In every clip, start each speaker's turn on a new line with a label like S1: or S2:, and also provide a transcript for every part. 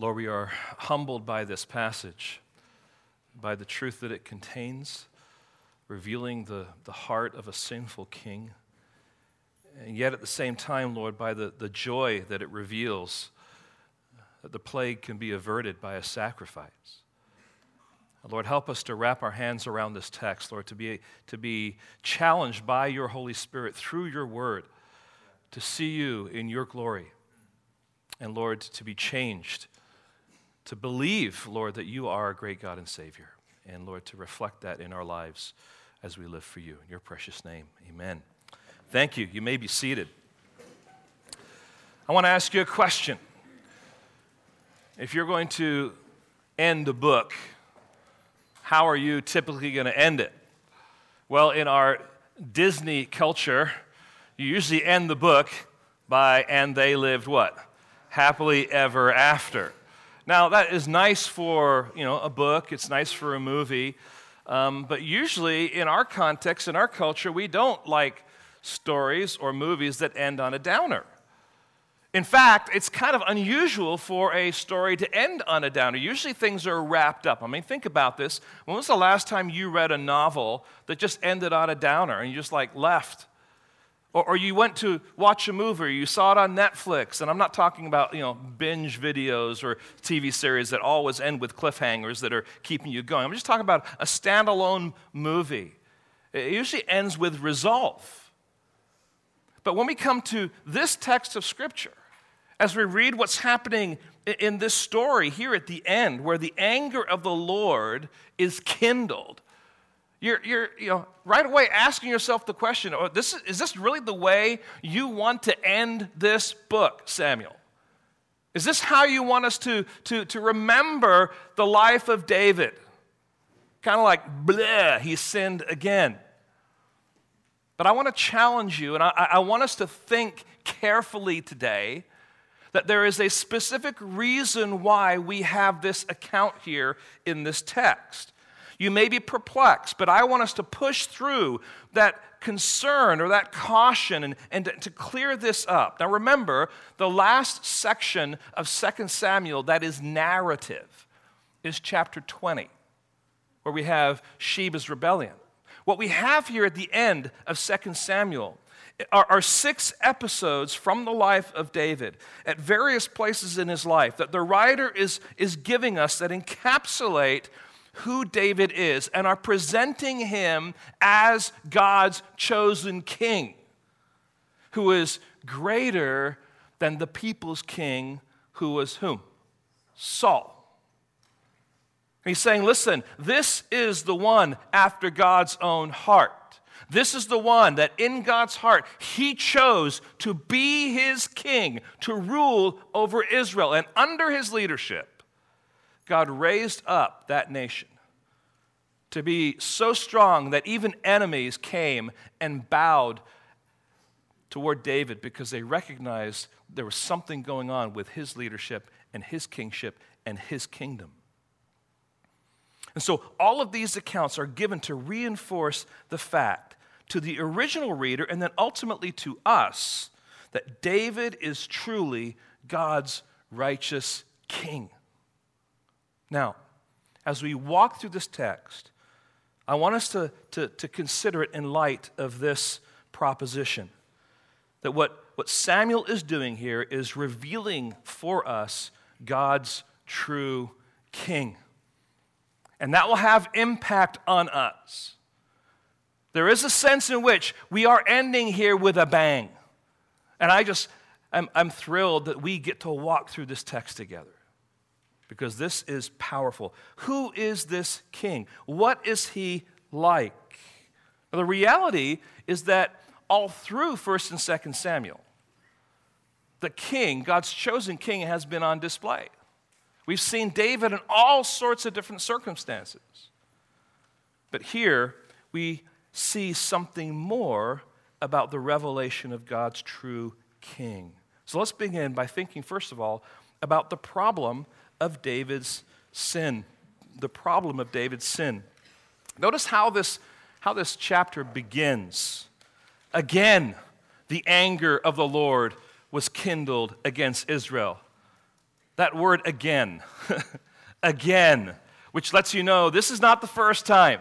S1: Lord, we are humbled by this passage, by the truth that it contains, revealing the, the heart of a sinful king. And yet, at the same time, Lord, by the, the joy that it reveals, that the plague can be averted by a sacrifice. Lord, help us to wrap our hands around this text, Lord, to be, to be challenged by your Holy Spirit through your word, to see you in your glory. And Lord, to be changed, to believe, Lord, that you are a great God and Savior. And Lord, to reflect that in our lives as we live for you. In your precious name, amen. Thank you. You may be seated. I want to ask you a question. If you're going to end a book, how are you typically going to end it? Well, in our Disney culture, you usually end the book by, and they lived what? Happily ever after. Now, that is nice for, you know, a book, it's nice for a movie, um, but usually in our context, in our culture, we don't like stories or movies that end on a downer. In fact, it's kind of unusual for a story to end on a downer. Usually things are wrapped up. I mean, think about this. When was the last time you read a novel that just ended on a downer and you just like left? Or, or you went to watch a movie, or you saw it on Netflix, and I'm not talking about you know binge videos or TV series that always end with cliffhangers that are keeping you going. I'm just talking about a standalone movie. It usually ends with resolve. But when we come to this text of Scripture, as we read what's happening in this story here at the end, where the anger of the Lord is kindled, you're, you're you know, right away asking yourself the question oh, this is, is this really the way you want to end this book, Samuel? Is this how you want us to, to, to remember the life of David? Kind of like, bleh, he sinned again. But I want to challenge you, and I, I want us to think carefully today that there is a specific reason why we have this account here in this text. You may be perplexed, but I want us to push through that concern or that caution and, and to, clear this up. Now remember, the last section of 2 Samuel that is narrative is chapter 20, where we have Sheba's rebellion. What we have here at the end of 2 Samuel are, are six episodes from the life of David at various places in his life that the writer is, is giving us that encapsulate who David is and are presenting him as God's chosen king, who is greater than the people's king, who was whom? Saul. He's saying, listen, this is the one after God's own heart. This is the one that in God's heart, he chose to be his king, to rule over Israel. And under his leadership, God raised up that nation to be so strong that even enemies came and bowed toward David because they recognized there was something going on with his leadership and his kingship and his kingdom. And so all of these accounts are given to reinforce the fact to the original reader and then ultimately to us that David is truly God's righteous king. Now, as we walk through this text, I want us to, to, to consider it in light of this proposition that what, what Samuel is doing here is revealing for us God's true king. And that will have impact on us. There is a sense in which we are ending here with a bang. And I just, I'm, I'm thrilled that we get to walk through this text together because this is powerful. Who is this king? What is he like? Now, the reality is that all through 1st and 2nd Samuel, the king, God's chosen king, has been on display. We've seen David in all sorts of different circumstances. But here, we see something more about the revelation of God's true king. So let's begin by thinking, first of all, about the problem of David's sin. The problem of David's sin. Notice how this, how this chapter begins. Again, the anger of the Lord was kindled against Israel. That word again, again, which lets you know this is not the first time.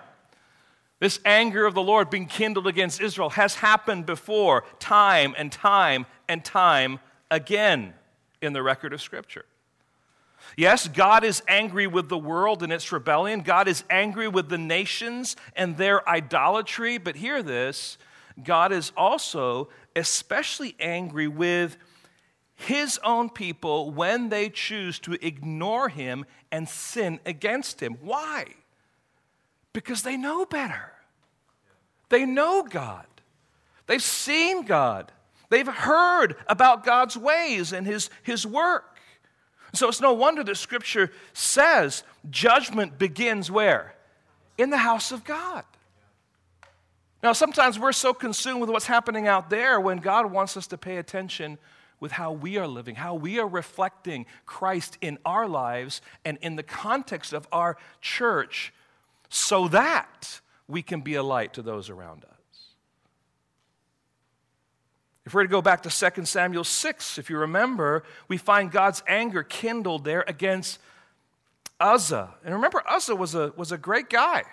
S1: This anger of the Lord being kindled against Israel has happened before, time and time and time again in the record of Scripture. Yes, God is angry with the world and its rebellion. God is angry with the nations and their idolatry. But hear this God is also especially angry with his own people when they choose to ignore him and sin against him. Why? Because they know better. They know God. They've seen God. They've heard about God's ways and his, his work. So it's no wonder that Scripture says judgment begins where? In the house of God. Now, sometimes we're so consumed with what's happening out there when God wants us to pay attention with how we are living, how we are reflecting Christ in our lives and in the context of our church so that we can be a light to those around us. If we're to go back to 2 Samuel 6, if you remember, we find God's anger kindled there against Uzzah. And remember, Uzzah was a, was a great guy.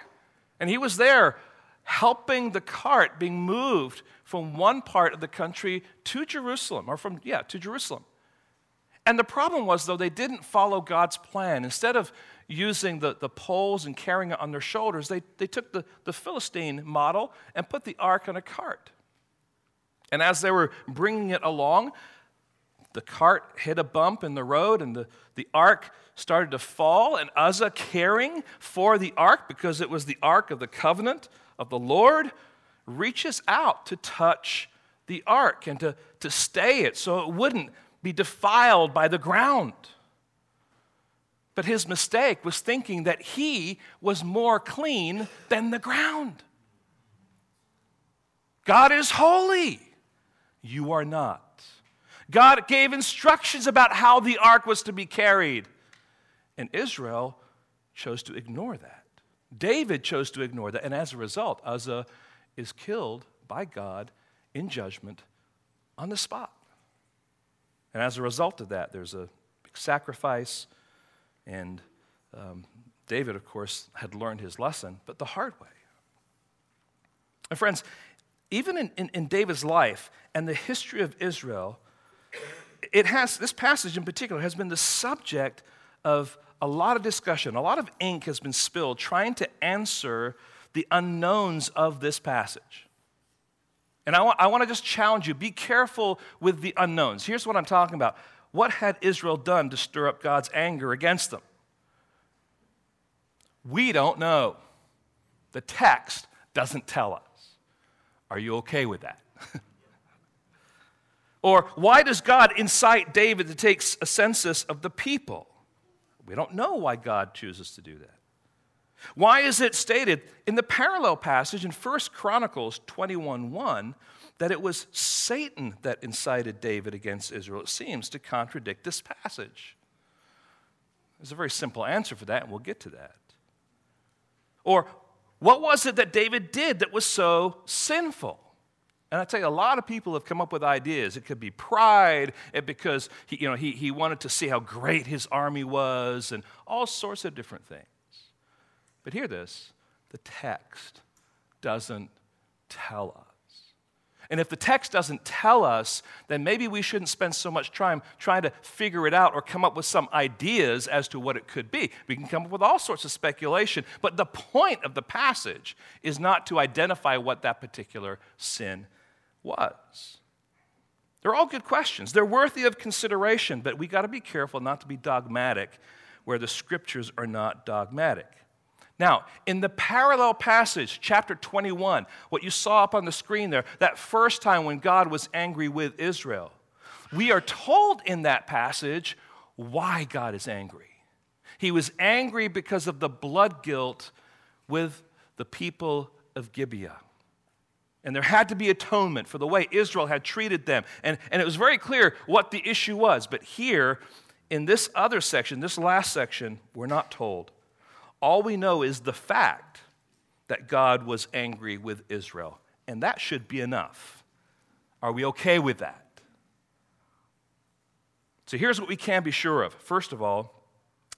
S1: And he was there helping the cart being moved from one part of the country to Jerusalem, or from, yeah, to Jerusalem. And the problem was, though, they didn't follow God's plan. Instead of using the, the poles and carrying it on their shoulders, they, they took the, the Philistine model and put the ark on a cart. And as they were bringing it along, the cart hit a bump in the road, and the, the ark started to fall. And Uzzah, caring for the ark, because it was the ark of the covenant of the Lord, reaches out to touch the ark and to, to stay it so it wouldn't be defiled by the ground. But his mistake was thinking that he was more clean than the ground. God is holy. You are not. God gave instructions about how the ark was to be carried. And Israel chose to ignore that. David chose to ignore that. And as a result, Uzzah is killed by God in judgment on the spot. And as a result of that, there's a big sacrifice. And um, David, of course, had learned his lesson, but the hard way. And friends, even in, in, in David's life and the history of Israel, it has, this passage in particular has been the subject of a lot of discussion. A lot of ink has been spilled trying to answer the unknowns of this passage. And I want, I want to just challenge you be careful with the unknowns. Here's what I'm talking about. What had Israel done to stir up God's anger against them? We don't know. The text doesn't tell us. Are you okay with that? or why does God incite David to take a census of the people? We don't know why God chooses to do that. Why is it stated in the parallel passage in 1 Chronicles 21:1 that it was Satan that incited David against Israel? It seems to contradict this passage. There's a very simple answer for that, and we'll get to that. Or what was it that David did that was so sinful? And I tell you, a lot of people have come up with ideas. It could be pride, because he, you know, he, he wanted to see how great his army was, and all sorts of different things. But hear this the text doesn't tell us. And if the text doesn't tell us, then maybe we shouldn't spend so much time trying to figure it out or come up with some ideas as to what it could be. We can come up with all sorts of speculation, but the point of the passage is not to identify what that particular sin was. They're all good questions. They're worthy of consideration, but we got to be careful not to be dogmatic where the scriptures are not dogmatic. Now, in the parallel passage, chapter 21, what you saw up on the screen there, that first time when God was angry with Israel, we are told in that passage why God is angry. He was angry because of the blood guilt with the people of Gibeah. And there had to be atonement for the way Israel had treated them. And, and it was very clear what the issue was. But here, in this other section, this last section, we're not told. All we know is the fact that God was angry with Israel, and that should be enough. Are we okay with that? So here's what we can be sure of. First of all,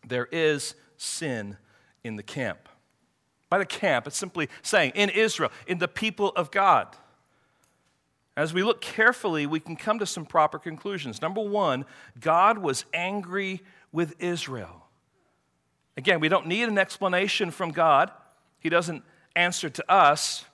S1: there is sin in the camp. By the camp, it's simply saying in Israel, in the people of God. As we look carefully, we can come to some proper conclusions. Number one, God was angry with Israel. Again, we don't need an explanation from God, He doesn't answer to us.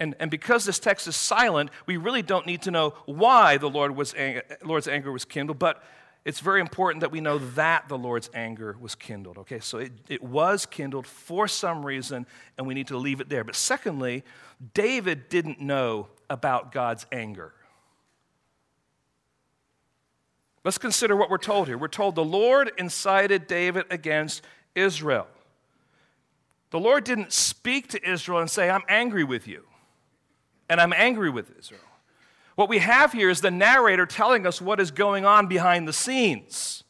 S1: And, and because this text is silent, we really don't need to know why the Lord was ang- Lord's anger was kindled, but it's very important that we know that the Lord's anger was kindled. Okay, so it, it was kindled for some reason, and we need to leave it there. But secondly, David didn't know about God's anger. Let's consider what we're told here. We're told the Lord incited David against Israel. The Lord didn't speak to Israel and say, I'm angry with you, and I'm angry with Israel. What we have here is the narrator telling us what is going on behind the scenes.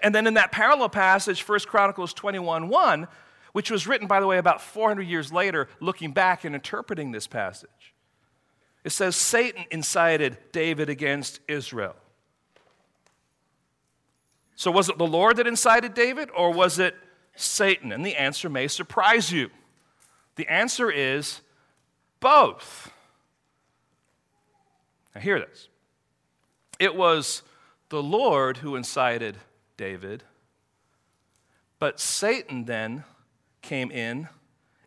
S1: And then in that parallel passage, 1 Chronicles 21 1, which was written, by the way, about 400 years later, looking back and interpreting this passage, it says Satan incited David against Israel. So, was it the Lord that incited David, or was it Satan? And the answer may surprise you. The answer is both. Now, hear this. It was the Lord who incited David, but Satan then came in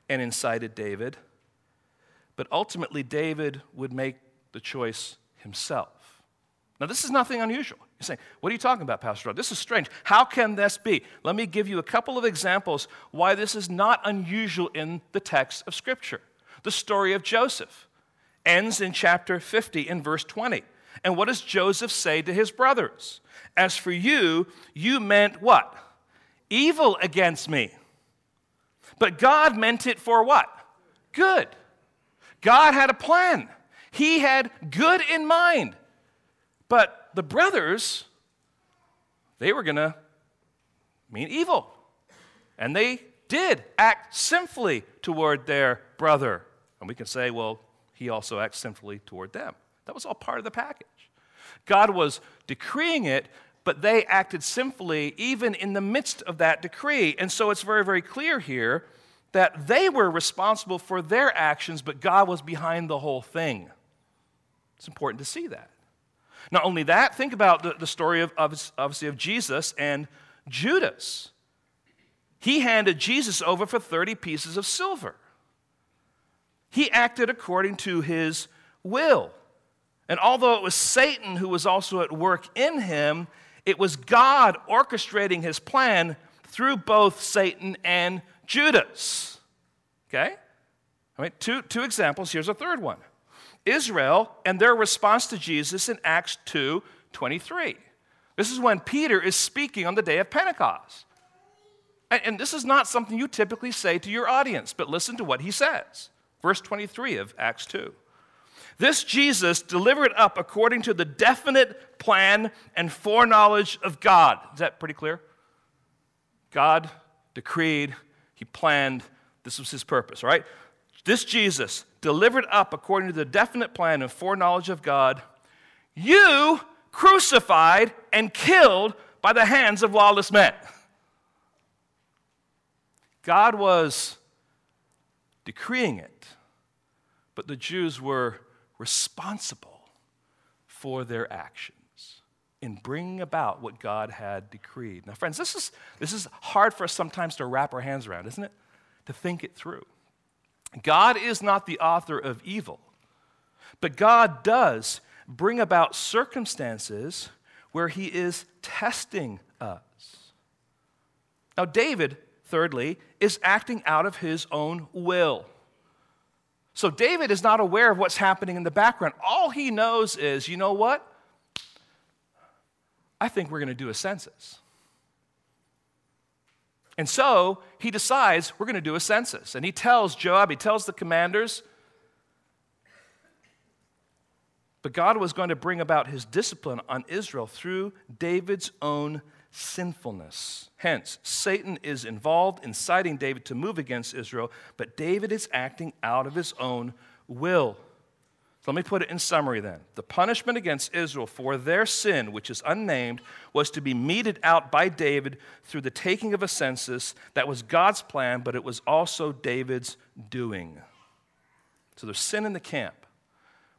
S1: and incited David. But ultimately, David would make the choice himself. Now, this is nothing unusual. You're saying, What are you talking about, Pastor Rod? This is strange. How can this be? Let me give you a couple of examples why this is not unusual in the text of Scripture. The story of Joseph ends in chapter 50 in verse 20. And what does Joseph say to his brothers? As for you, you meant what? Evil against me. But God meant it for what? Good. God had a plan. He had good in mind. But the brothers, they were going to mean evil. And they did act sinfully toward their brother. And we can say, well, he also acts sinfully toward them. That was all part of the package. God was decreeing it, but they acted sinfully even in the midst of that decree. And so it's very, very clear here that they were responsible for their actions, but God was behind the whole thing. It's important to see that. Not only that, think about the, the story of, obviously of Jesus and Judas. He handed Jesus over for 30 pieces of silver. He acted according to his will. And although it was Satan who was also at work in him, it was God orchestrating his plan through both Satan and Judas. Okay? All right, two, two examples. Here's a third one. Israel and their response to Jesus in Acts 2 23. This is when Peter is speaking on the day of Pentecost. And, and this is not something you typically say to your audience, but listen to what he says. Verse 23 of Acts 2. This Jesus delivered up according to the definite plan and foreknowledge of God. Is that pretty clear? God decreed, He planned, this was His purpose, right? This Jesus delivered up according to the definite plan and foreknowledge of God, you crucified and killed by the hands of lawless men. God was decreeing it, but the Jews were responsible for their actions in bringing about what God had decreed. Now, friends, this is, this is hard for us sometimes to wrap our hands around, isn't it? To think it through. God is not the author of evil, but God does bring about circumstances where he is testing us. Now, David, thirdly, is acting out of his own will. So, David is not aware of what's happening in the background. All he knows is, you know what? I think we're going to do a census. And so he decides we're going to do a census. And he tells Joab, he tells the commanders, but God was going to bring about his discipline on Israel through David's own sinfulness. Hence, Satan is involved, inciting David to move against Israel, but David is acting out of his own will. So let me put it in summary then. The punishment against Israel for their sin, which is unnamed, was to be meted out by David through the taking of a census. That was God's plan, but it was also David's doing. So there's sin in the camp,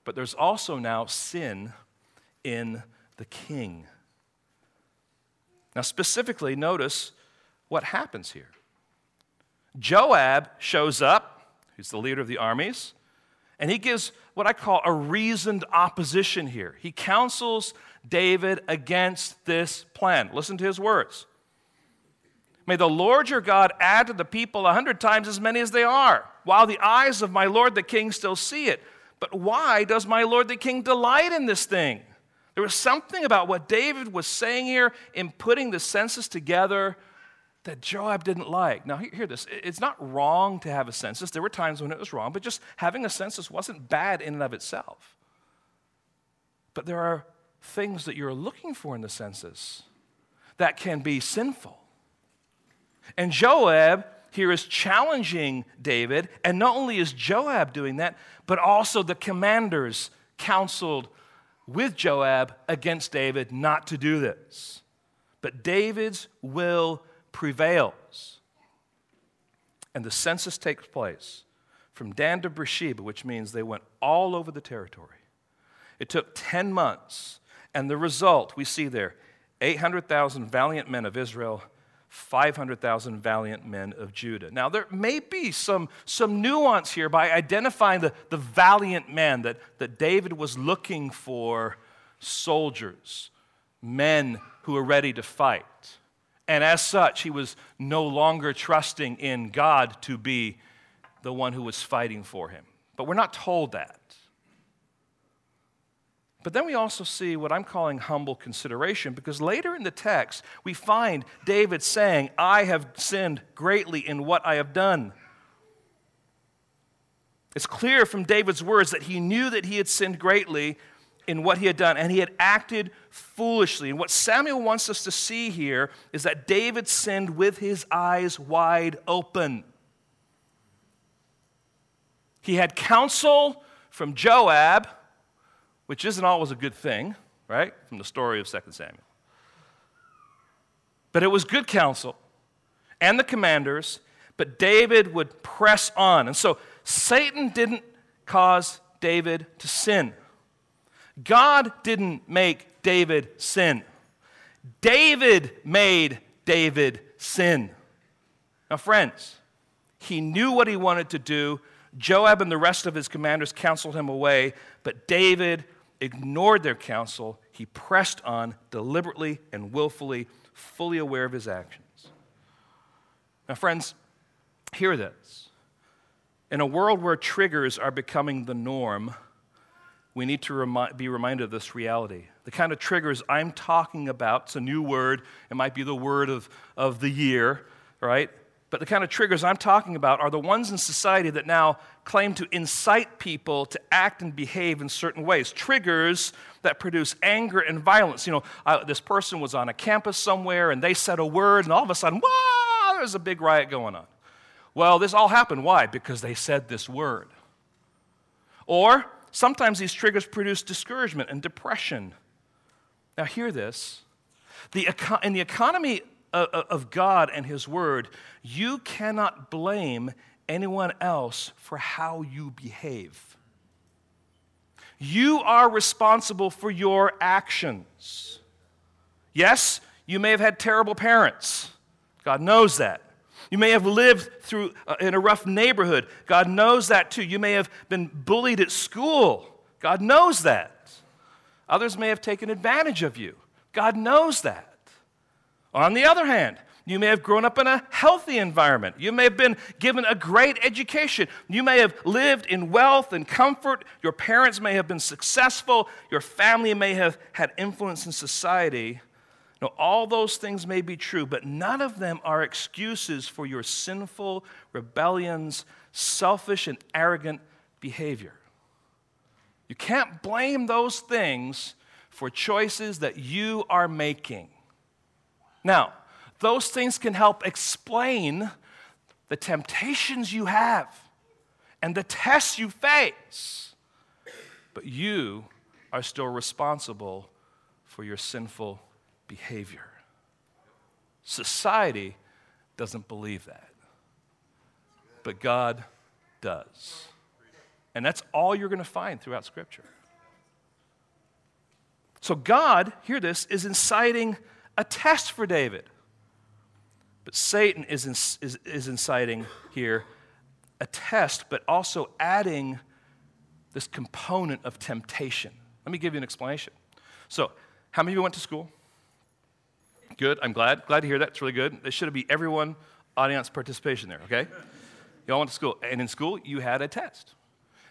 S1: but there's also now sin in the king. Now, specifically, notice what happens here. Joab shows up, he's the leader of the armies, and he gives what I call a reasoned opposition here. He counsels David against this plan. Listen to his words. May the Lord your God add to the people a hundred times as many as they are, while the eyes of my Lord the king still see it. But why does my Lord the king delight in this thing? There was something about what David was saying here in putting the census together that Joab didn't like. Now, hear this. It's not wrong to have a census. There were times when it was wrong, but just having a census wasn't bad in and of itself. But there are things that you're looking for in the census that can be sinful. And Joab here is challenging David, and not only is Joab doing that, but also the commanders counseled with Joab against David not to do this. But David's will prevails. And the census takes place from Dan to Beersheba, which means they went all over the territory. It took 10 months, and the result we see there 800,000 valiant men of Israel, 500,000 valiant men of Judah. Now, there may be some, some nuance here by identifying the, the valiant men that, that David was looking for soldiers, men who were ready to fight. And as such, he was no longer trusting in God to be the one who was fighting for him. But we're not told that. But then we also see what I'm calling humble consideration because later in the text, we find David saying, I have sinned greatly in what I have done. It's clear from David's words that he knew that he had sinned greatly in what he had done, and he had acted foolishly. And what Samuel wants us to see here is that David sinned with his eyes wide open. He had counsel from Joab, which isn't always a good thing, right? From the story of 2 Samuel. But it was good counsel and the commanders, but David would press on. And so Satan didn't cause David to sin. God didn't make David sin. David made David sin. Now, friends, he knew what he wanted to do. Joab and the rest of his commanders counseled him away, but David ignored their counsel. He pressed on deliberately and willfully, fully aware of his actions. Now, friends, hear this. In a world where triggers are becoming the norm, we need to be reminded of this reality. The kind of triggers I'm talking about, it's a new word, it might be the word of, of the year, right? But the kind of triggers I'm talking about are the ones in society that now claim to incite people to act and behave in certain ways. Triggers that produce anger and violence. You know, uh, this person was on a campus somewhere and they said a word, and all of a sudden, wow, there's a big riot going on. Well, this all happened. Why? Because they said this word. Or Sometimes these triggers produce discouragement and depression. Now, hear this. The, in the economy of God and His Word, you cannot blame anyone else for how you behave. You are responsible for your actions. Yes, you may have had terrible parents. God knows that. You may have lived through uh, in a rough neighborhood. God knows that too. You may have been bullied at school. God knows that. Others may have taken advantage of you. God knows that. On the other hand, you may have grown up in a healthy environment. You may have been given a great education. You may have lived in wealth and comfort. Your parents may have been successful. Your family may have had influence in society. Now, all those things may be true, but none of them are excuses for your sinful rebellions, selfish and arrogant behavior. You can't blame those things for choices that you are making. Now, those things can help explain the temptations you have and the tests you face. but you are still responsible for your sinful behavior. Society doesn't believe that, but God does. And that's all you're going to find throughout Scripture. So, God, hear this, is inciting a test for David. But Satan is, is, is inciting here a test, but also adding this component of temptation. Let me give you an explanation. So, how many of you went to school? Good. I'm glad. Glad to hear that. It's really good. There should be everyone audience participation there, okay? You all went to school. And in school, you had a test.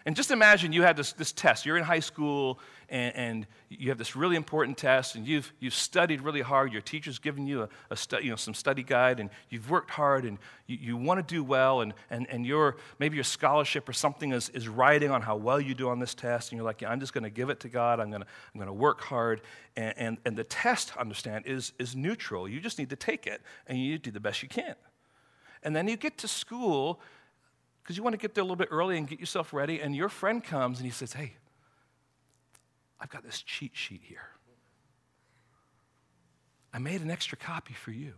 S1: And just imagine you had this, this test. You're in high school and, and, you have this really important test and you've, you've studied really hard. Your teacher's given you a, a stu- you know, some study guide and you've worked hard and you, you want to do well and, and, and your, maybe your scholarship or something is, is riding on how well you do on this test. And you're like, yeah, I'm just going to give it to God. I'm going to I'm to work hard. And, and, and the test, understand, is, is neutral. You just need to take it and you do the best you can. And then you get to school because you want to get there a little bit early and get yourself ready. And your friend comes and he says, Hey, I've got this cheat sheet here. I made an extra copy for you.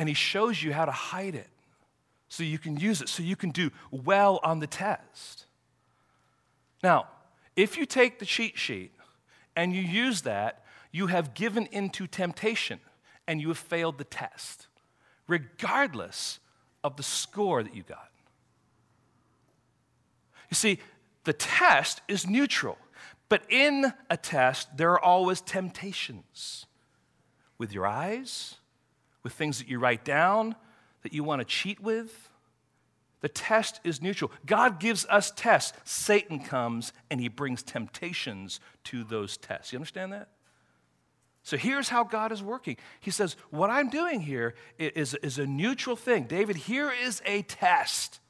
S1: And he shows you how to hide it so you can use it, so you can do well on the test. Now, if you take the cheat sheet and you use that, you have given into temptation and you have failed the test, regardless of the score that you got. You see, the test is neutral, but in a test, there are always temptations with your eyes, with things that you write down that you want to cheat with. The test is neutral. God gives us tests. Satan comes and he brings temptations to those tests. You understand that? So here's how God is working. He says, What I'm doing here is, is a neutral thing. David, here is a test,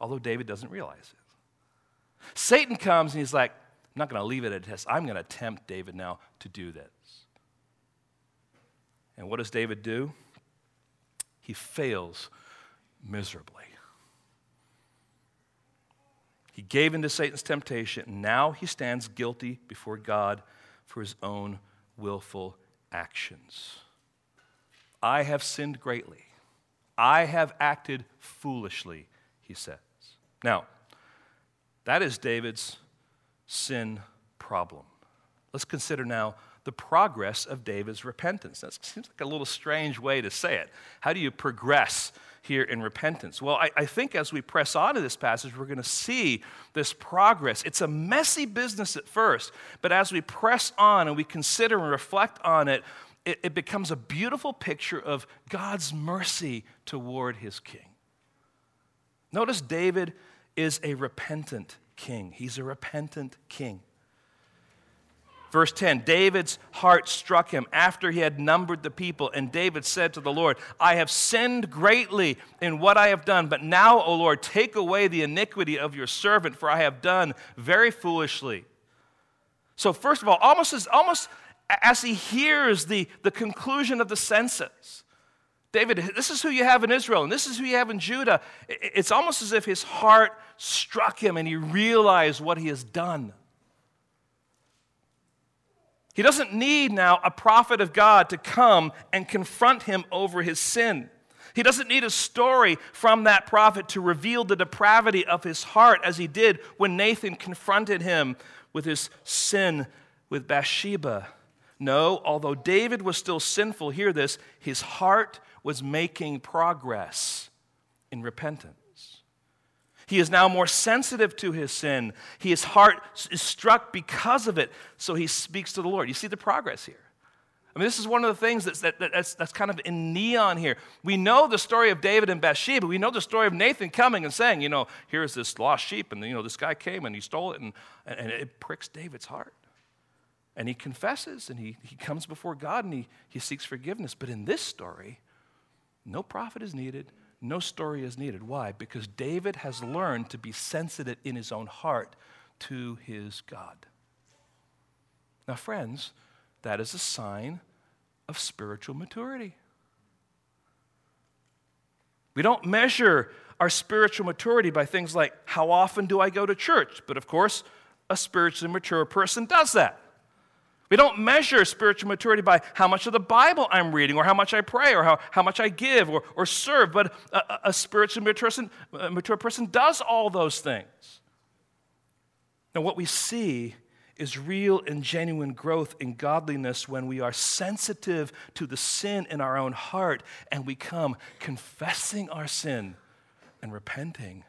S1: although David doesn't realize it. Satan comes and he's like, I'm not going to leave it at test. I'm going to tempt David now to do this. And what does David do? He fails miserably. He gave in to Satan's temptation, now he stands guilty before God for his own willful actions. I have sinned greatly. I have acted foolishly, he says. Now, that is David's sin problem. Let's consider now the progress of David's repentance. That seems like a little strange way to say it. How do you progress here in repentance? Well, I, I think as we press on to this passage, we're going to see this progress. It's a messy business at first, but as we press on and we consider and reflect on it, it, it becomes a beautiful picture of God's mercy toward his king. Notice David is a repentant king. He's a repentant king. Verse 10 David's heart struck him after he had numbered the people, and David said to the Lord, I have sinned greatly in what I have done, but now, O Lord, take away the iniquity of your servant, for I have done very foolishly. So, first of all, almost as, almost as he hears the, the conclusion of the census, David, this is who you have in Israel, and this is who you have in Judah. It's almost as if his heart struck him and he realized what he has done. He doesn't need now a prophet of God to come and confront him over his sin. He doesn't need a story from that prophet to reveal the depravity of his heart as he did when Nathan confronted him with his sin with Bathsheba. No, although David was still sinful, hear this, his heart was making progress in repentance. He is now more sensitive to his sin. His heart is struck because of it, so he speaks to the Lord. You see the progress here. I mean, this is one of the things that's, that, that's, that's kind of in neon here. We know the story of David and Bathsheba. We know the story of Nathan coming and saying, you know, here's this lost sheep, and, you know, this guy came and he stole it, and, and it pricks David's heart. And he confesses, and he, he comes before God, and he, he seeks forgiveness. But in this story, no prophet is needed, no story is needed. Why? Because David has learned to be sensitive in his own heart to his God. Now, friends, that is a sign of spiritual maturity. We don't measure our spiritual maturity by things like how often do I go to church? But of course, a spiritually mature person does that. We don't measure spiritual maturity by how much of the Bible I'm reading or how much I pray or how, how much I give or, or serve, but a, a spiritually mature person, a mature person does all those things. Now, what we see is real and genuine growth in godliness when we are sensitive to the sin in our own heart and we come confessing our sin and repenting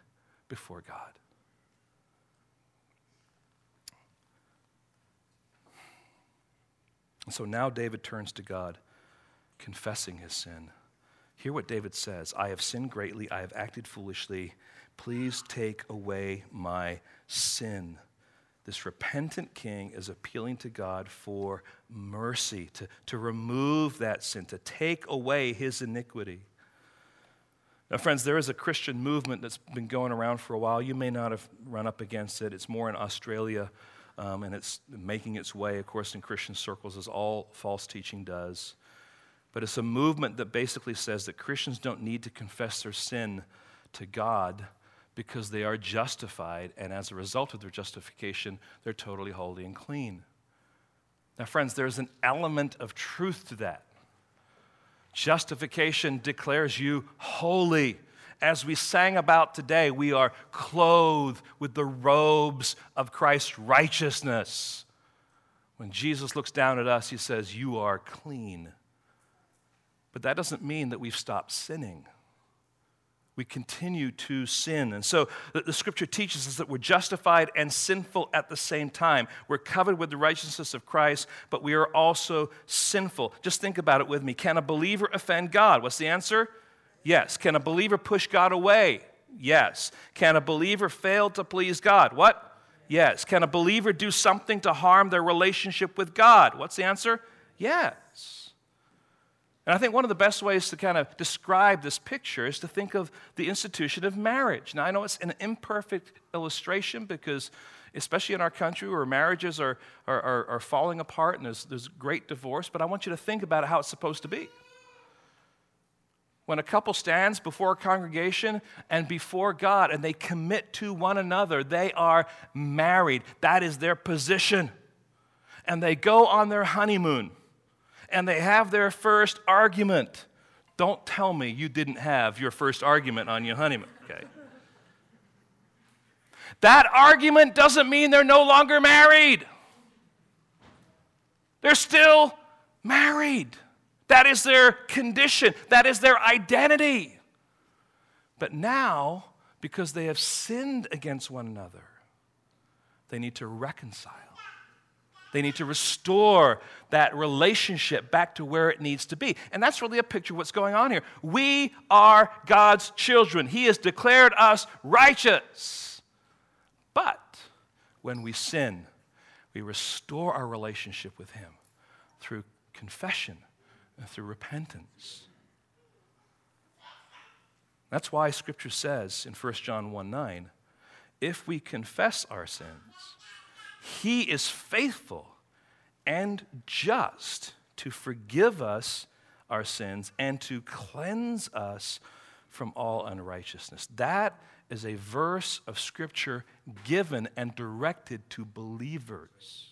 S1: before God. So now David turns to God, confessing his sin. Hear what David says I have sinned greatly, I have acted foolishly. Please take away my sin. This repentant king is appealing to God for mercy, to, to remove that sin, to take away his iniquity. Now, friends, there is a Christian movement that's been going around for a while. You may not have run up against it. It's more in Australia um, and it's making its way, of course, in Christian circles, as all false teaching does. But it's a movement that basically says that Christians don't need to confess their sin to God because they are justified, and as a result of their justification, they're totally holy and clean. Now, friends, there's an element of truth to that. Justification declares you holy as we sang about today, we are clothed with the robes of Christ's righteousness. When Jesus looks down at us, he says, You are clean. But that doesn't mean that we've stopped sinning. We continue to sin. And so the, scripture teaches us that we're justified and sinful at the same time. We're covered with the righteousness of Christ, but we are also sinful. Just think about it with me. Can a believer offend God? What's the answer? Yes. Can a believer push God away? Yes. Can a believer fail to please God? What? Yes. Can a believer do something to harm their relationship with God? What's the answer? Yes. And I think one of the best ways to kind of describe this picture is to think of the institution of marriage. Now, I know it's an imperfect illustration because, especially in our country where marriages are, are, are, falling apart and there's, there's great divorce, but I want you to think about how it's supposed to be. When a couple stands before a congregation and before God and they commit to one another, they are married. That is their position. And they go on their honeymoon and they have their first argument. Don't tell me you didn't have your first argument on your honeymoon, okay? That argument doesn't mean they're no longer married. They're still married. That is their condition, that is their identity. But now, because they have sinned against one another, they need to reconcile. They need to restore that relationship back to where it needs to be. And that's really a picture of what's going on here. We are God's children. He has declared us righteous. But when we sin, we restore our relationship with Him through confession Uh, through repentance. That's why Scripture says in 1 John 1 9, if we confess our sins, He is faithful and just to forgive us our sins and to cleanse us from all unrighteousness. That is a verse of Scripture given and directed to believers.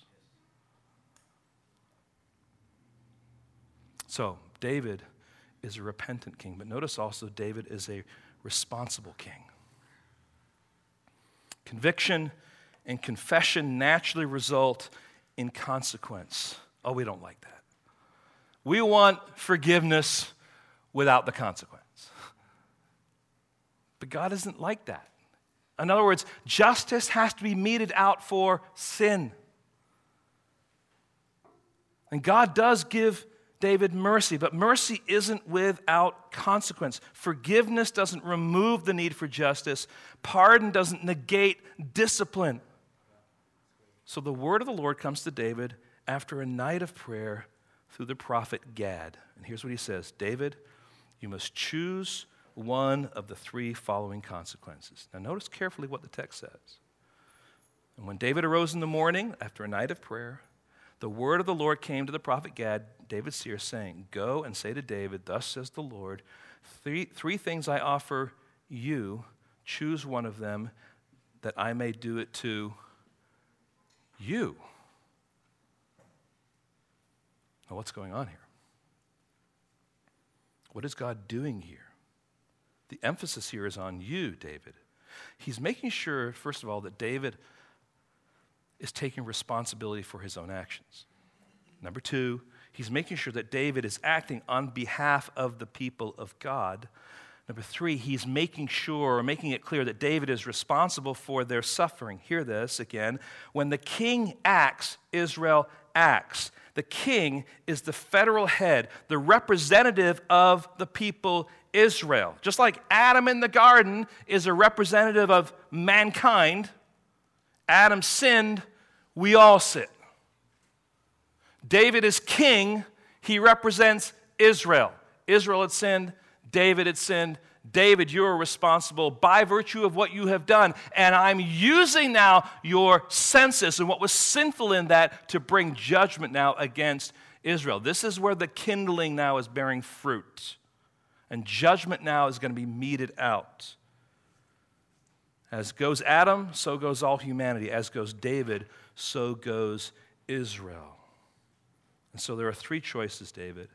S1: So, David is a repentant king, but notice also David is a responsible king. Conviction and confession naturally result in consequence. Oh, we don't like that. We want forgiveness without the consequence. But God isn't like that. In other words, justice has to be meted out for sin. And God does give David mercy, but mercy isn't without consequence. Forgiveness doesn't remove the need for justice, pardon doesn't negate discipline. So the word of the Lord comes to David after a night of prayer through the prophet Gad. And here's what he says David, you must choose one of the three following consequences. Now, notice carefully what the text says. And when David arose in the morning after a night of prayer, the word of the Lord came to the prophet Gad, David's seer, saying, Go and say to David, Thus says the Lord, three, three things I offer you, choose one of them, that I may do it to you. Now, what's going on here? What is God doing here? The emphasis here is on you, David. He's making sure, first of all, that David is taking responsibility for his own actions. Number two, he's making sure that David is acting on behalf of the people of God. Number three, he's making sure or making it clear that David is responsible for their suffering. Hear this again. When the king acts, Israel acts. The king is the federal head, the representative of the people Israel. Just like Adam in the garden is a representative of mankind, Adam sinned, we all sin. David is king, he represents Israel. Israel had sinned, David had sinned. David, you are responsible by virtue of what you have done. And I'm using now your census and what was sinful in that to bring judgment now against Israel. This is where the kindling now is bearing fruit. And judgment now is going to be meted out. As goes Adam, so goes all humanity. As goes David, so goes Israel. And so there are three choices, David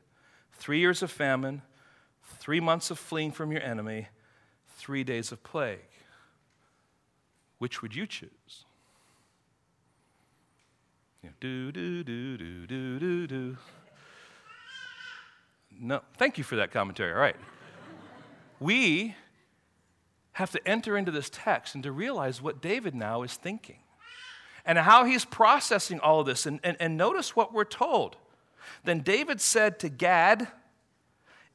S1: three years of famine, three months of fleeing from your enemy, three days of plague. Which would you choose? You know, do, do, do, do, do, do, do. No, thank you for that commentary. All right. we have to enter into this text and to realize what David now is thinking and how he's processing all of this. And, and, and notice what we're told. Then David said to Gad,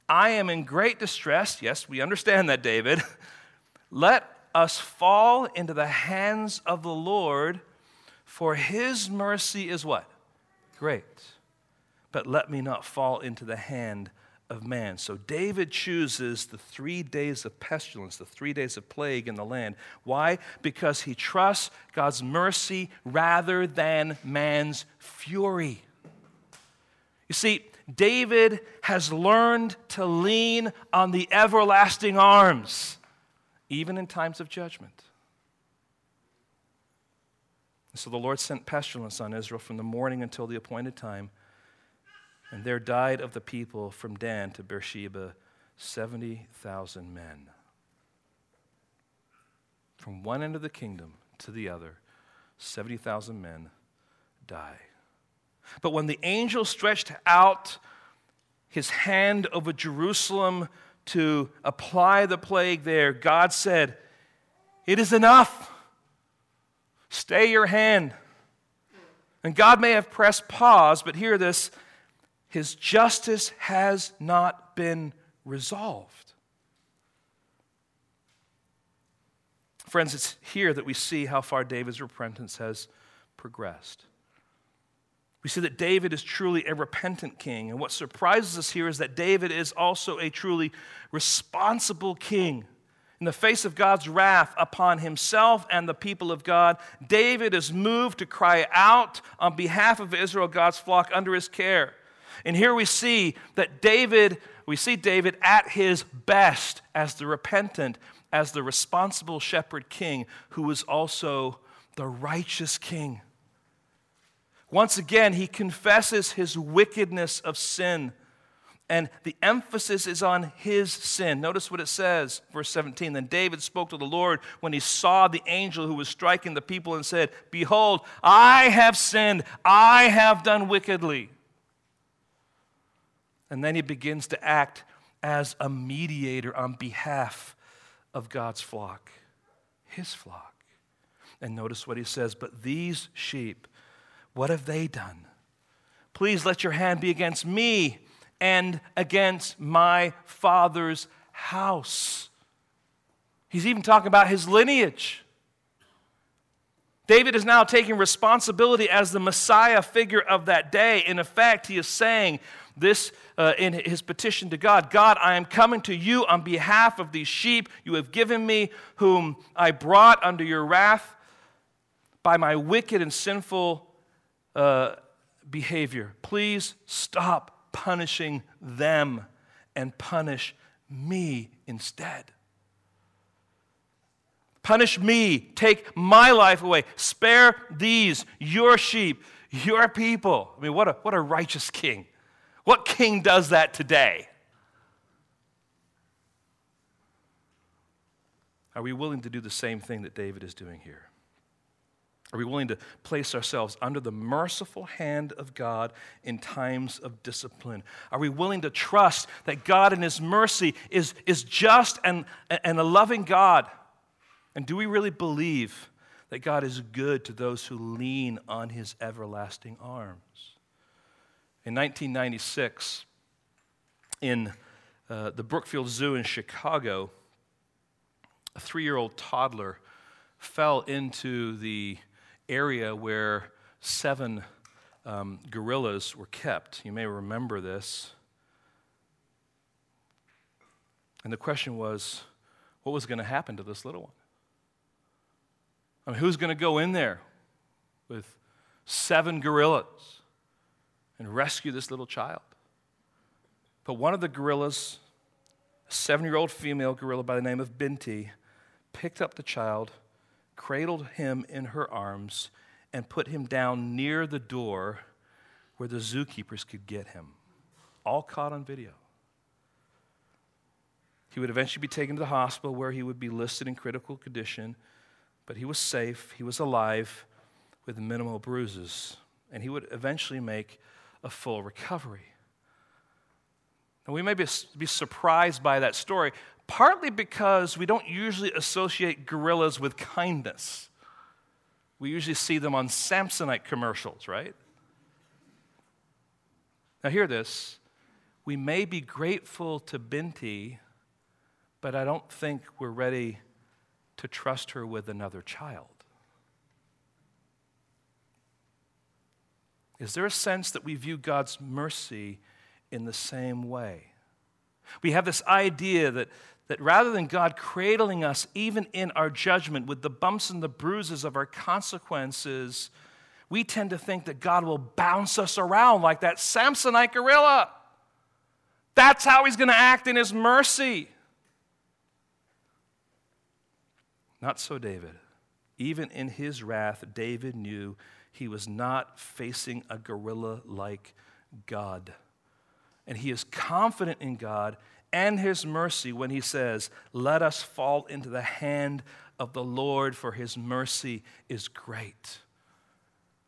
S1: I am in great distress. Yes, we understand that, David. Let us fall into the hands of the Lord, for his mercy is what? Great. But let me not fall into the hand of man. So David chooses the three days of pestilence, the three days of plague in the land. Why? Because he trusts God's mercy rather than man's fury. You see, David has learned to lean on the everlasting arms, even in times of judgment. So the Lord sent pestilence on Israel from the morning until the appointed time, and there died of the people from Dan to Beersheba 70,000 men. From one end of the kingdom to the other, 70,000 men die. But when the angel stretched out his hand over Jerusalem to apply the plague there, God said, It is enough. Stay your hand. And God may have pressed pause, but hear this his justice has not been resolved. Friends, it's here that we see how far David's repentance has progressed. We see that David is truly a repentant king. And what surprises us here is that David is also a truly responsible king. In the face of God's wrath upon himself and the people of God, David is moved to cry out on behalf of Israel, God's flock, under his care. And here we see that David, we see David at his best as the repentant, as the responsible shepherd king who was also the righteous king. Once again, he confesses his wickedness of sin. And the emphasis is on his sin. Notice what it says, verse 17. Then David spoke to the Lord when he saw the angel who was striking the people and said, Behold, I have sinned, I have done wickedly. And then he begins to act as a mediator on behalf of God's flock, his flock. And notice what he says, But these sheep, what have they done? Please let your hand be against me and against my father's house. He's even talking about his lineage. David is now taking responsibility as the Messiah figure of that day. In effect, he is saying this uh, in his petition to God God, I am coming to you on behalf of these sheep you have given me, whom I brought under your wrath by my wicked and sinful uh, behavior. Please stop punishing them and punish me instead. Punish me. Take my life away. Spare these, your sheep, your people. I mean, what a, what a righteous king. What king does that today? Are we willing to do the same thing that David is doing here? Are we willing to place ourselves under the merciful hand of God in times of discipline? Are we willing to trust that God in His mercy is, is just and, and a loving God? And do we really believe that God is good to those who lean on His everlasting arms? In 1996, in uh, the Brookfield Zoo in Chicago, a three year old toddler fell into the area where seven um, gorillas were kept. You may remember this. And the question was what was going to happen to this little one? I mean, who's going to go in there with seven gorillas and rescue this little child? But one of the gorillas, a seven year old female gorilla by the name of Binti, picked up the child cradled him in her arms, and put him down near the door where the zookeepers could get him. All caught on video. He would eventually be taken to the hospital where he would be listed in critical condition, but he was safe, he was alive with minimal bruises, and he would eventually make a full recovery. And we may be, be surprised by that story, partly because we don't usually associate gorillas with kindness. We usually see them on Samsonite commercials, right? Now, hear this. We may be grateful to Binti, but I don't think we're ready to trust her with another child. Is there a sense that we view God's mercy in the same way? We have this idea that, that rather than God cradling us, even in our judgment, with the bumps and the bruises of our consequences, we tend to think that God will bounce us around like that Samsonite gorilla. That's how he's going to act in his mercy. Not so, David. Even in his wrath, David knew he was not facing a gorilla like God. And he is confident in God and his mercy when he says, Let us fall into the hand of the Lord, for his mercy is great.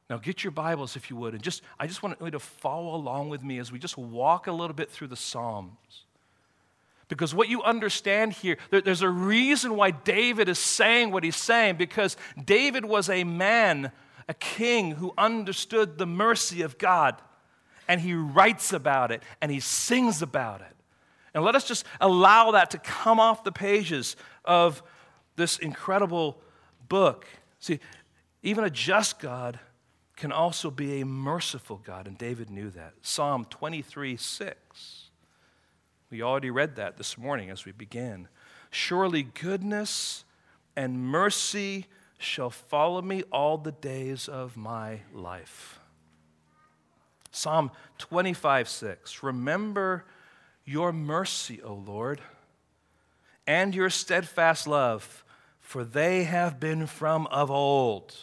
S1: Now, get your Bibles if you would, and just I just want you to follow along with me as we just walk a little bit through the Psalms. Because what you understand here, there, there's a reason why David is saying what he's saying, because David was a man, a king who understood the mercy of God, and he writes about it and he sings about it. And let us just allow that to come off the pages of this incredible book. See, even a just God can also be a merciful God, and David knew that. Psalm 23 6. We already read that this morning as we began. Surely goodness and mercy shall follow me all the days of my life. Psalm 25 6. Remember your mercy, O Lord, and your steadfast love, for they have been from of old.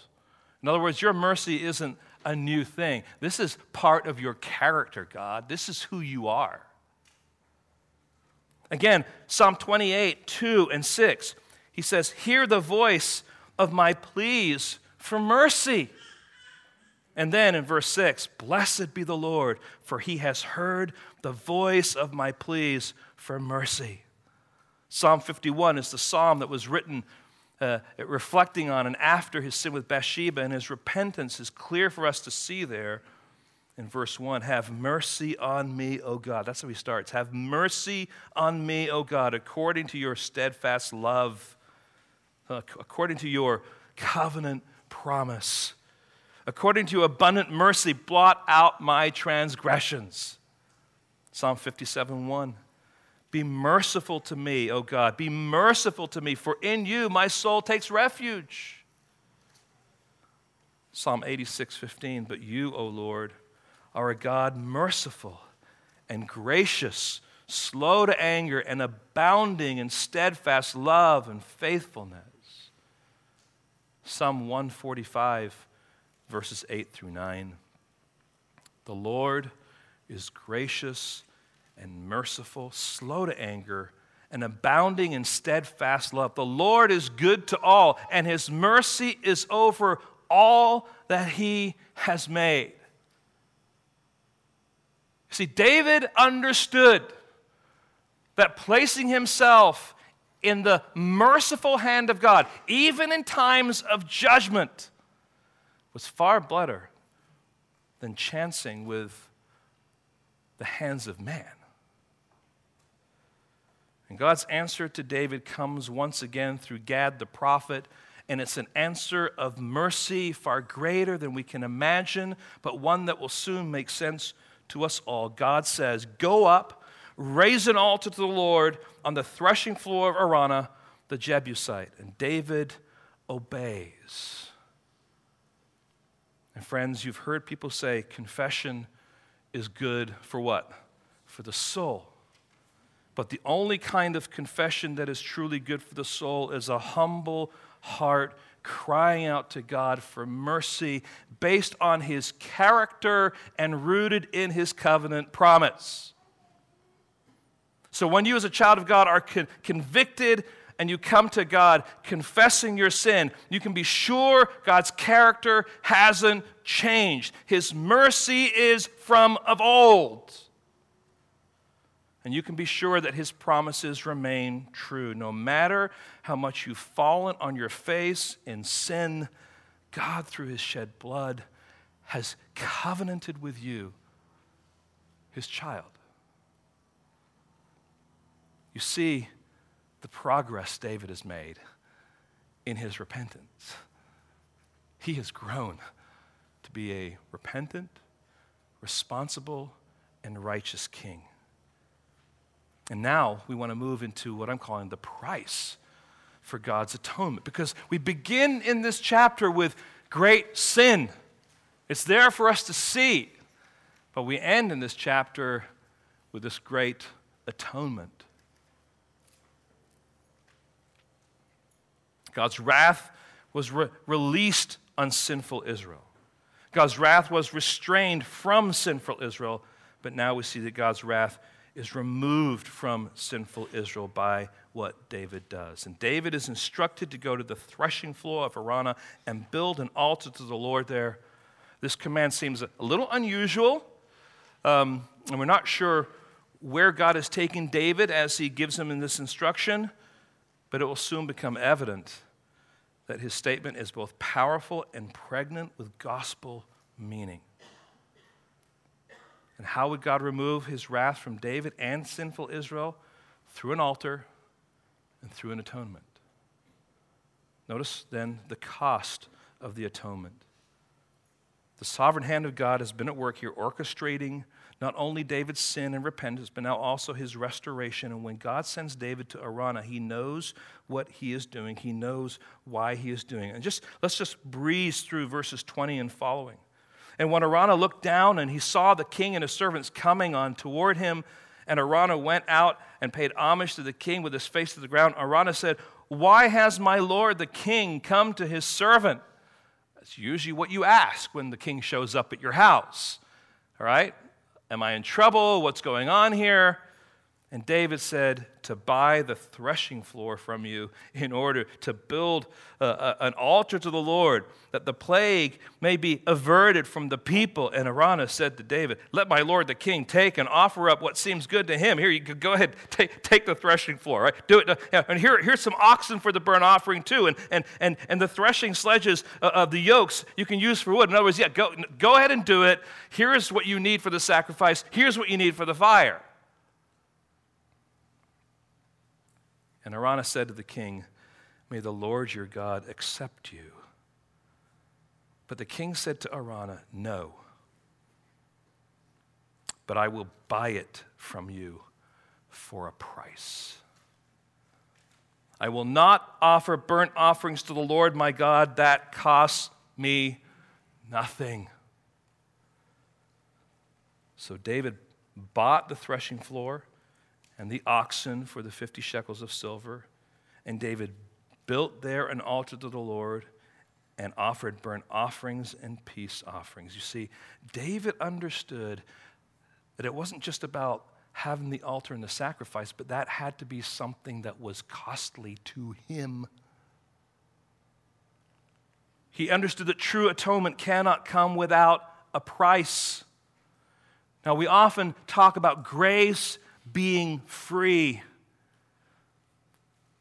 S1: In other words, your mercy isn't a new thing. This is part of your character, God. This is who you are. Again, Psalm 28, 2 and 6, he says, Hear the voice of my pleas for mercy. And then in verse 6, Blessed be the Lord, for he has heard the voice of my pleas for mercy. Psalm 51 is the psalm that was written uh, reflecting on and after his sin with Bathsheba, and his repentance is clear for us to see there in verse 1 Have mercy on me, O God. That's how he starts. Have mercy on me, O God, according to your steadfast love, according to your covenant promise. According to abundant mercy, blot out my transgressions. Psalm 57 1. Be merciful to me, O God. Be merciful to me, for in you my soul takes refuge. Psalm 86 15. But you, O Lord, are a God merciful and gracious, slow to anger, and abounding in steadfast love and faithfulness. Psalm 145, verses 8 through 9. The Lord is gracious and merciful, slow to anger, and abounding in steadfast love. The Lord is good to all, and his mercy is over all that he has made. See, David understood that placing himself in the merciful hand of God, even in times of judgment, was far better than chancing with the hands of man. And God's answer to David comes once again through Gad the prophet, and it's an answer of mercy far greater than we can imagine, but one that will soon make sense to us all. God says, Go up, raise an altar to the Lord on the threshing floor of Araunah, the Jebusite. And David obeys. And friends, you've heard people say confession is good for what? For the soul. But the only kind of confession that is truly good for the soul is a humble heart crying out to God for mercy based on his character and rooted in his covenant promise. So when you, as a child of God, are con- convicted and you come to God confessing your sin, you can be sure God's character hasn't changed. His mercy is from of old. And you can be sure that his promises remain true. No matter how much you've fallen on your face in sin, God, through his shed blood, has covenanted with you, his child. You see the progress David has made in his repentance. He has grown to be a repentant, responsible, and righteous king. And now we want to move into what I'm calling the price for God's atonement because we begin in this chapter with great sin. It's there for us to see. But we end in this chapter with this great atonement. God's wrath was re- released on sinful Israel. God's wrath was restrained from sinful Israel, but now we see that God's wrath is removed from sinful Israel by what David does. And David is instructed to go to the threshing floor of Araunah and build an altar to the Lord there. This command seems a little unusual, um, and we're not sure where God is taking David as he gives him in this instruction, but it will soon become evident that his statement is both powerful and pregnant with gospel meaning. And how would God remove his wrath from David and sinful Israel? Through an altar and through an atonement. Notice then the cost of the atonement. The sovereign hand of God has been at work here, orchestrating not only David's sin and repentance, but now also his restoration. And when God sends David to Araunah, he knows what he is doing. He knows why he is doing it. And just let's just breeze through verses 20 and following. And when Araunah looked down and he saw the king and his servants coming on toward him, and Araunah went out and paid homage to the king with his face to the ground, Araunah said, Why has my lord the king come to his servant? That's usually what you ask when the king shows up at your house. All right? Am I in trouble? What's going on here? And David said, To buy the threshing floor from you in order to build a, a, an altar to the Lord, that the plague may be averted from the people. And Araunah said to David, Let my lord the king take and offer up what seems good to him. Here, you could go ahead, take, take the threshing floor, right? Do it. And here, here's some oxen for the burnt offering, too. And, and, and, and the threshing sledges uh, of the yokes you can use for wood. In other words, yeah, go, go ahead and do it. Here's what you need for the sacrifice, here's what you need for the fire. And Araunah said to the king, May the Lord your God accept you. But the king said to Araunah, No, but I will buy it from you for a price. I will not offer burnt offerings to the Lord my God. That costs me nothing. So David bought the threshing floor and the oxen for the 50 shekels of silver. And David built there an altar to the Lord and offered burnt offerings and peace offerings. You see, David understood that it wasn't just about having the altar and the sacrifice, but that had to be something that was costly to him. He understood that true atonement cannot come without a price. Now, we often talk about grace being free,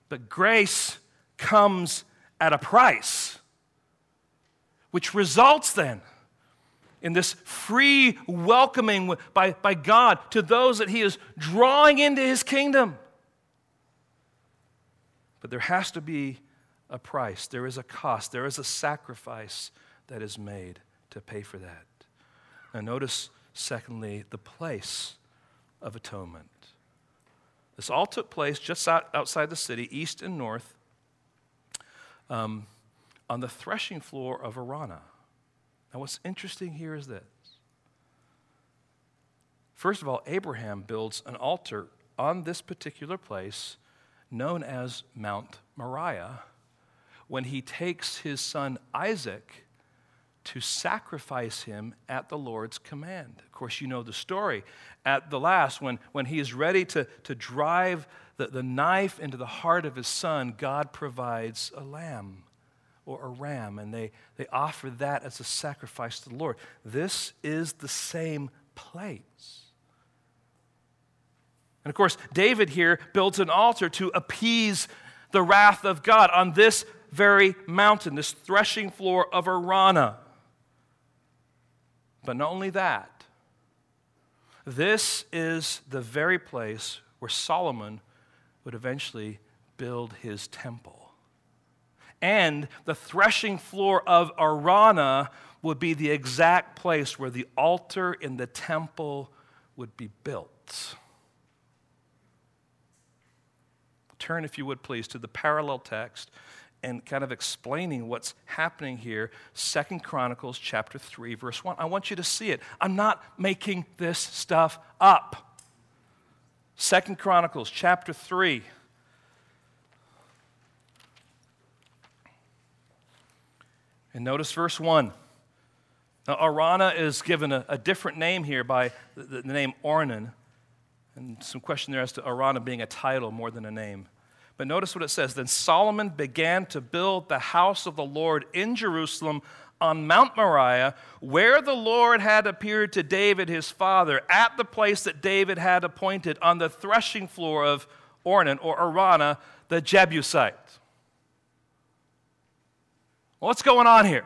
S1: but grace comes at a price, which results then in this free welcoming by, by God to those that He is drawing into His kingdom. But there has to be a price, there is a cost, there is a sacrifice that is made to pay for that. Now, notice, secondly, the place of atonement. This all took place just out, outside the city, east and north, um, on the threshing floor of Araunah. Now, what's interesting here is this. First of all, Abraham builds an altar on this particular place known as Mount Moriah when he takes his son Isaac to sacrifice him at the Lord's command. Of course, you know the story. At the last, when, when he is ready to, to drive the, the knife into the heart of his son, God provides a lamb or a ram, and they, they offer that as a sacrifice to the Lord. This is the same place. And of course, David here builds an altar to appease the wrath of God on this very mountain, this threshing floor of Araunah. But not only that, this is the very place where Solomon would eventually build his temple and the threshing floor of Araunah would be the exact place where the altar in the temple would be built. Turn, if you would please, to the parallel text and kind of explaining what's happening here second chronicles chapter 3 verse 1 i want you to see it i'm not making this stuff up second chronicles chapter 3 And notice verse 1. Now, Araunah is given a, a different name here by the, the, name Ornan. And some question there as to Araunah being a title more than a name. But notice what it says. Then Solomon began to build the house of the Lord in Jerusalem on Mount Moriah, where the Lord had appeared to David his father, at the place that David had appointed on the threshing floor of Ornan or Araunah, the Jebusite. What's going on here?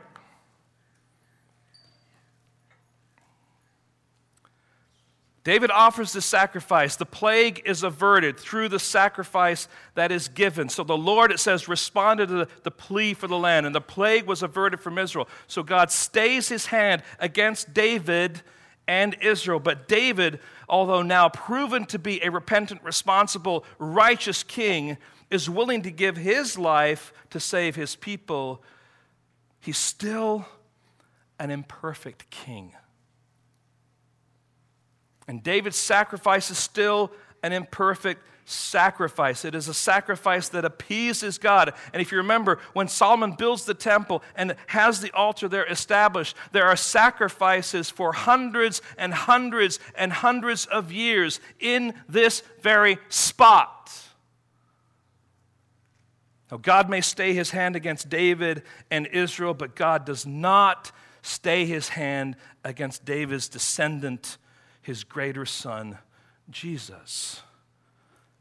S1: David offers the sacrifice. The plague is averted through the sacrifice that is given. So the Lord, it says, responded to the, the, plea for the land, and the plague was averted from Israel. So God stays his hand against David and Israel. But David, although now proven to be a repentant, responsible, righteous king, is willing to give his life to save his people He's still an imperfect king. And David's sacrifice is still an imperfect sacrifice. It is a sacrifice that appeases God. And if you remember, when Solomon builds the temple and has the altar there established, there are sacrifices for hundreds and hundreds and hundreds of years in this very spot. Now, God may stay his hand against David and Israel, but God does not stay his hand against David's descendant, his greater son, Jesus.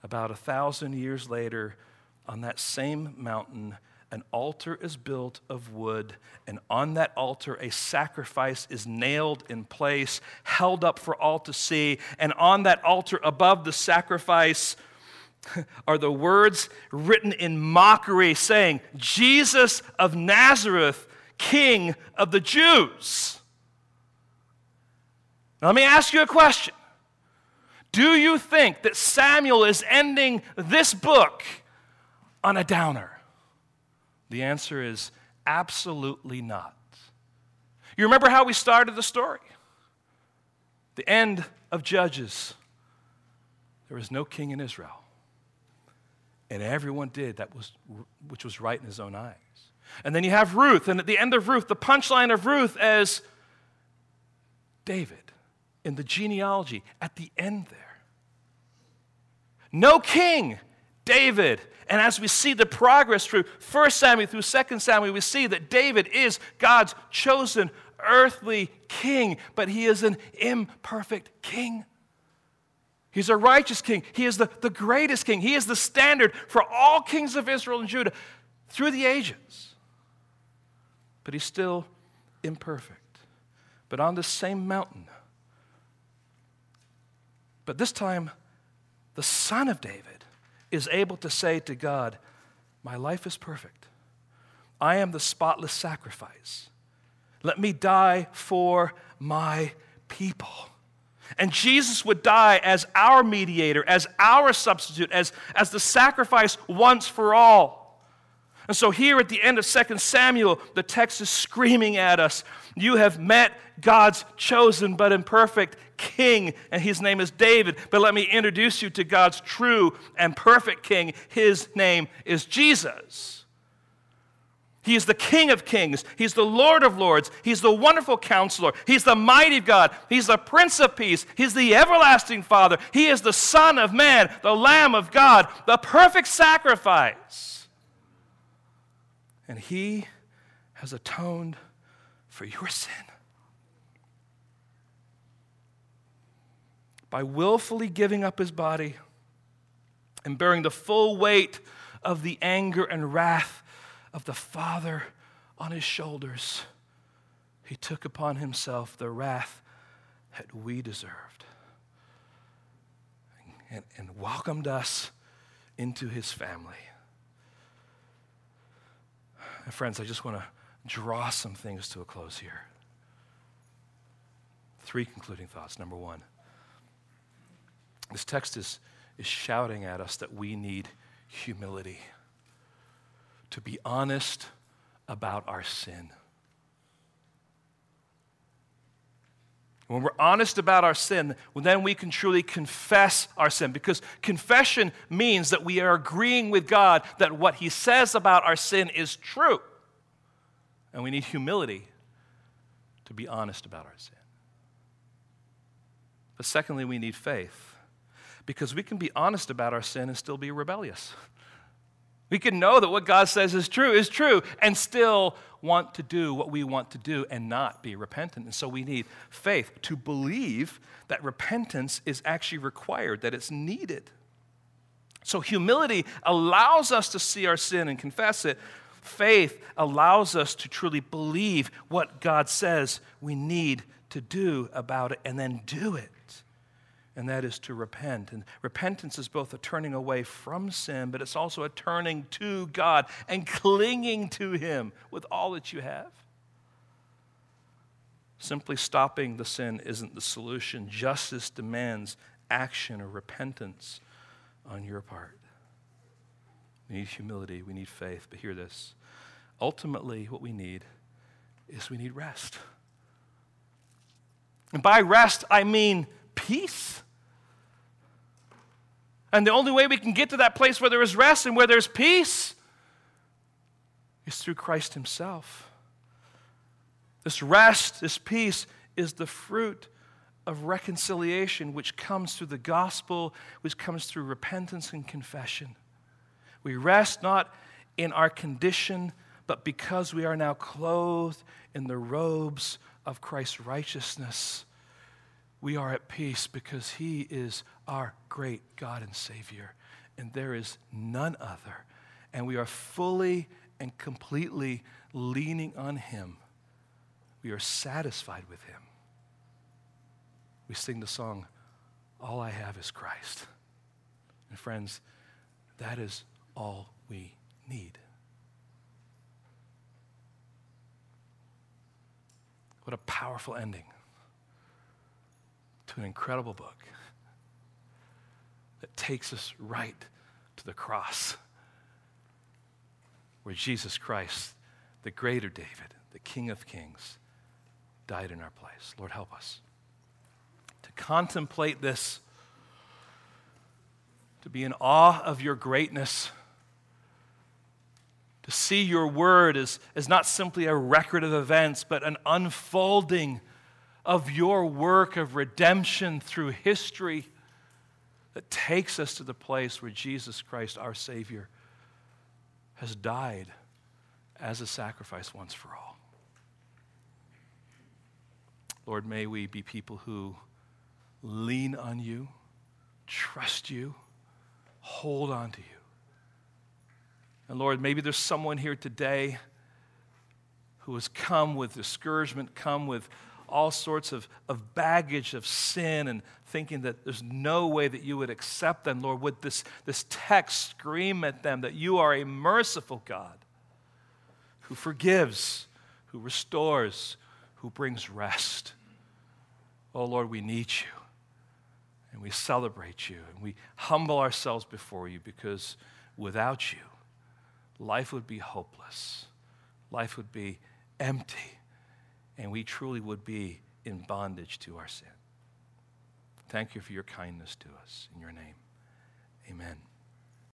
S1: About a thousand years later, on that same mountain, an altar is built of wood, and on that altar, a sacrifice is nailed in place, held up for all to see. And on that altar, above the sacrifice, are the words written in mockery saying, Jesus of Nazareth, King of the Jews. Now, let me ask you a question. Do you think that Samuel is ending this book on a downer? The answer is absolutely not. You remember how we started the story? The end of Judges. There was no king in Israel and everyone did that was which was right in his own eyes. And then you have Ruth, and at the end of Ruth, the punchline of Ruth is David in the genealogy at the end there. No king, David. And as we see the progress through 1 Samuel through 2 Samuel, we see that David is God's chosen earthly king, but he is an imperfect king. He's a righteous king. He is the, the greatest king. He is the standard for all kings of Israel and Judah through the ages. But he's still imperfect. But on the same mountain, but this time, the son of David is able to say to God, My life is perfect. I am the spotless sacrifice. Let me die for my people. And Jesus would die as our mediator, as our substitute, as, as the sacrifice once for all. And so, here at the end of 2 Samuel, the text is screaming at us You have met God's chosen but imperfect king, and his name is David. But let me introduce you to God's true and perfect king. His name is Jesus. He is the King of kings. He's the Lord of lords. He's the wonderful counselor. He's the mighty God. He's the Prince of peace. He's the everlasting Father. He is the Son of man, the Lamb of God, the perfect sacrifice. And He has atoned for your sin. By willfully giving up His body and bearing the full weight of the anger and wrath of the Father on his shoulders, he took upon himself the wrath that we deserved and, and welcomed us into his family. And friends, I just want to draw some things to a close here. Three concluding thoughts. Number one, this text is, is shouting at us that we need humility to be honest about our sin. When we're honest about our sin, then we can truly confess our sin because confession means that we are agreeing with God that what He says about our sin is true. And we need humility to be honest about our sin. But secondly, we need faith because we can be honest about our sin and still be rebellious. We can know that what God says is true is true and still want to do what we want to do and not be repentant. And so we need faith to believe that repentance is actually required, that it's needed. So humility allows us to see our sin and confess it. Faith allows us to truly believe what God says we need to do about it and then do it and that is to repent. And repentance is both a turning away from sin, but it's also a turning to God and clinging to Him with all that you have. Simply stopping the sin isn't the solution. Justice demands action or repentance on your part. We need humility, we need faith, but hear this. Ultimately, what we need is we need rest. And by rest, I mean peace. And the only way we can get to that place where there is rest and where there's peace is through Christ Himself. This rest, this peace, is the fruit of reconciliation, which comes through the gospel, which comes through repentance and confession. We rest not in our condition, but because we are now clothed in the robes of Christ's righteousness we are at peace because He is our great God and Savior, and there is none other. And we are fully and completely leaning on Him. We are satisfied with Him. We sing the song, All I Have is Christ. And friends, that is all we need. What a powerful ending to an incredible book that takes us right to the cross where Jesus Christ, the greater David, the King of Kings, died in our place. Lord, help us to contemplate this, to be in awe of your greatness, to see your word as, as not simply a record of events, but an unfolding of your work of redemption through history that takes us to the place where Jesus Christ, our Savior, has died as a sacrifice once for all. Lord, may we be people who lean on you, trust you, hold on to you. And Lord, maybe there's someone here today who has come with discouragement, come with all sorts of, of baggage of sin and thinking that there's no way that you would accept them, Lord, would this, this text scream at them that you are a merciful God who forgives, who restores, who brings rest. Oh, Lord, we need you. And we celebrate you. And we humble ourselves before you because without you, life would be hopeless. Life would be empty and we truly would be in bondage to our sin. Thank you for your kindness to us. In your name, amen.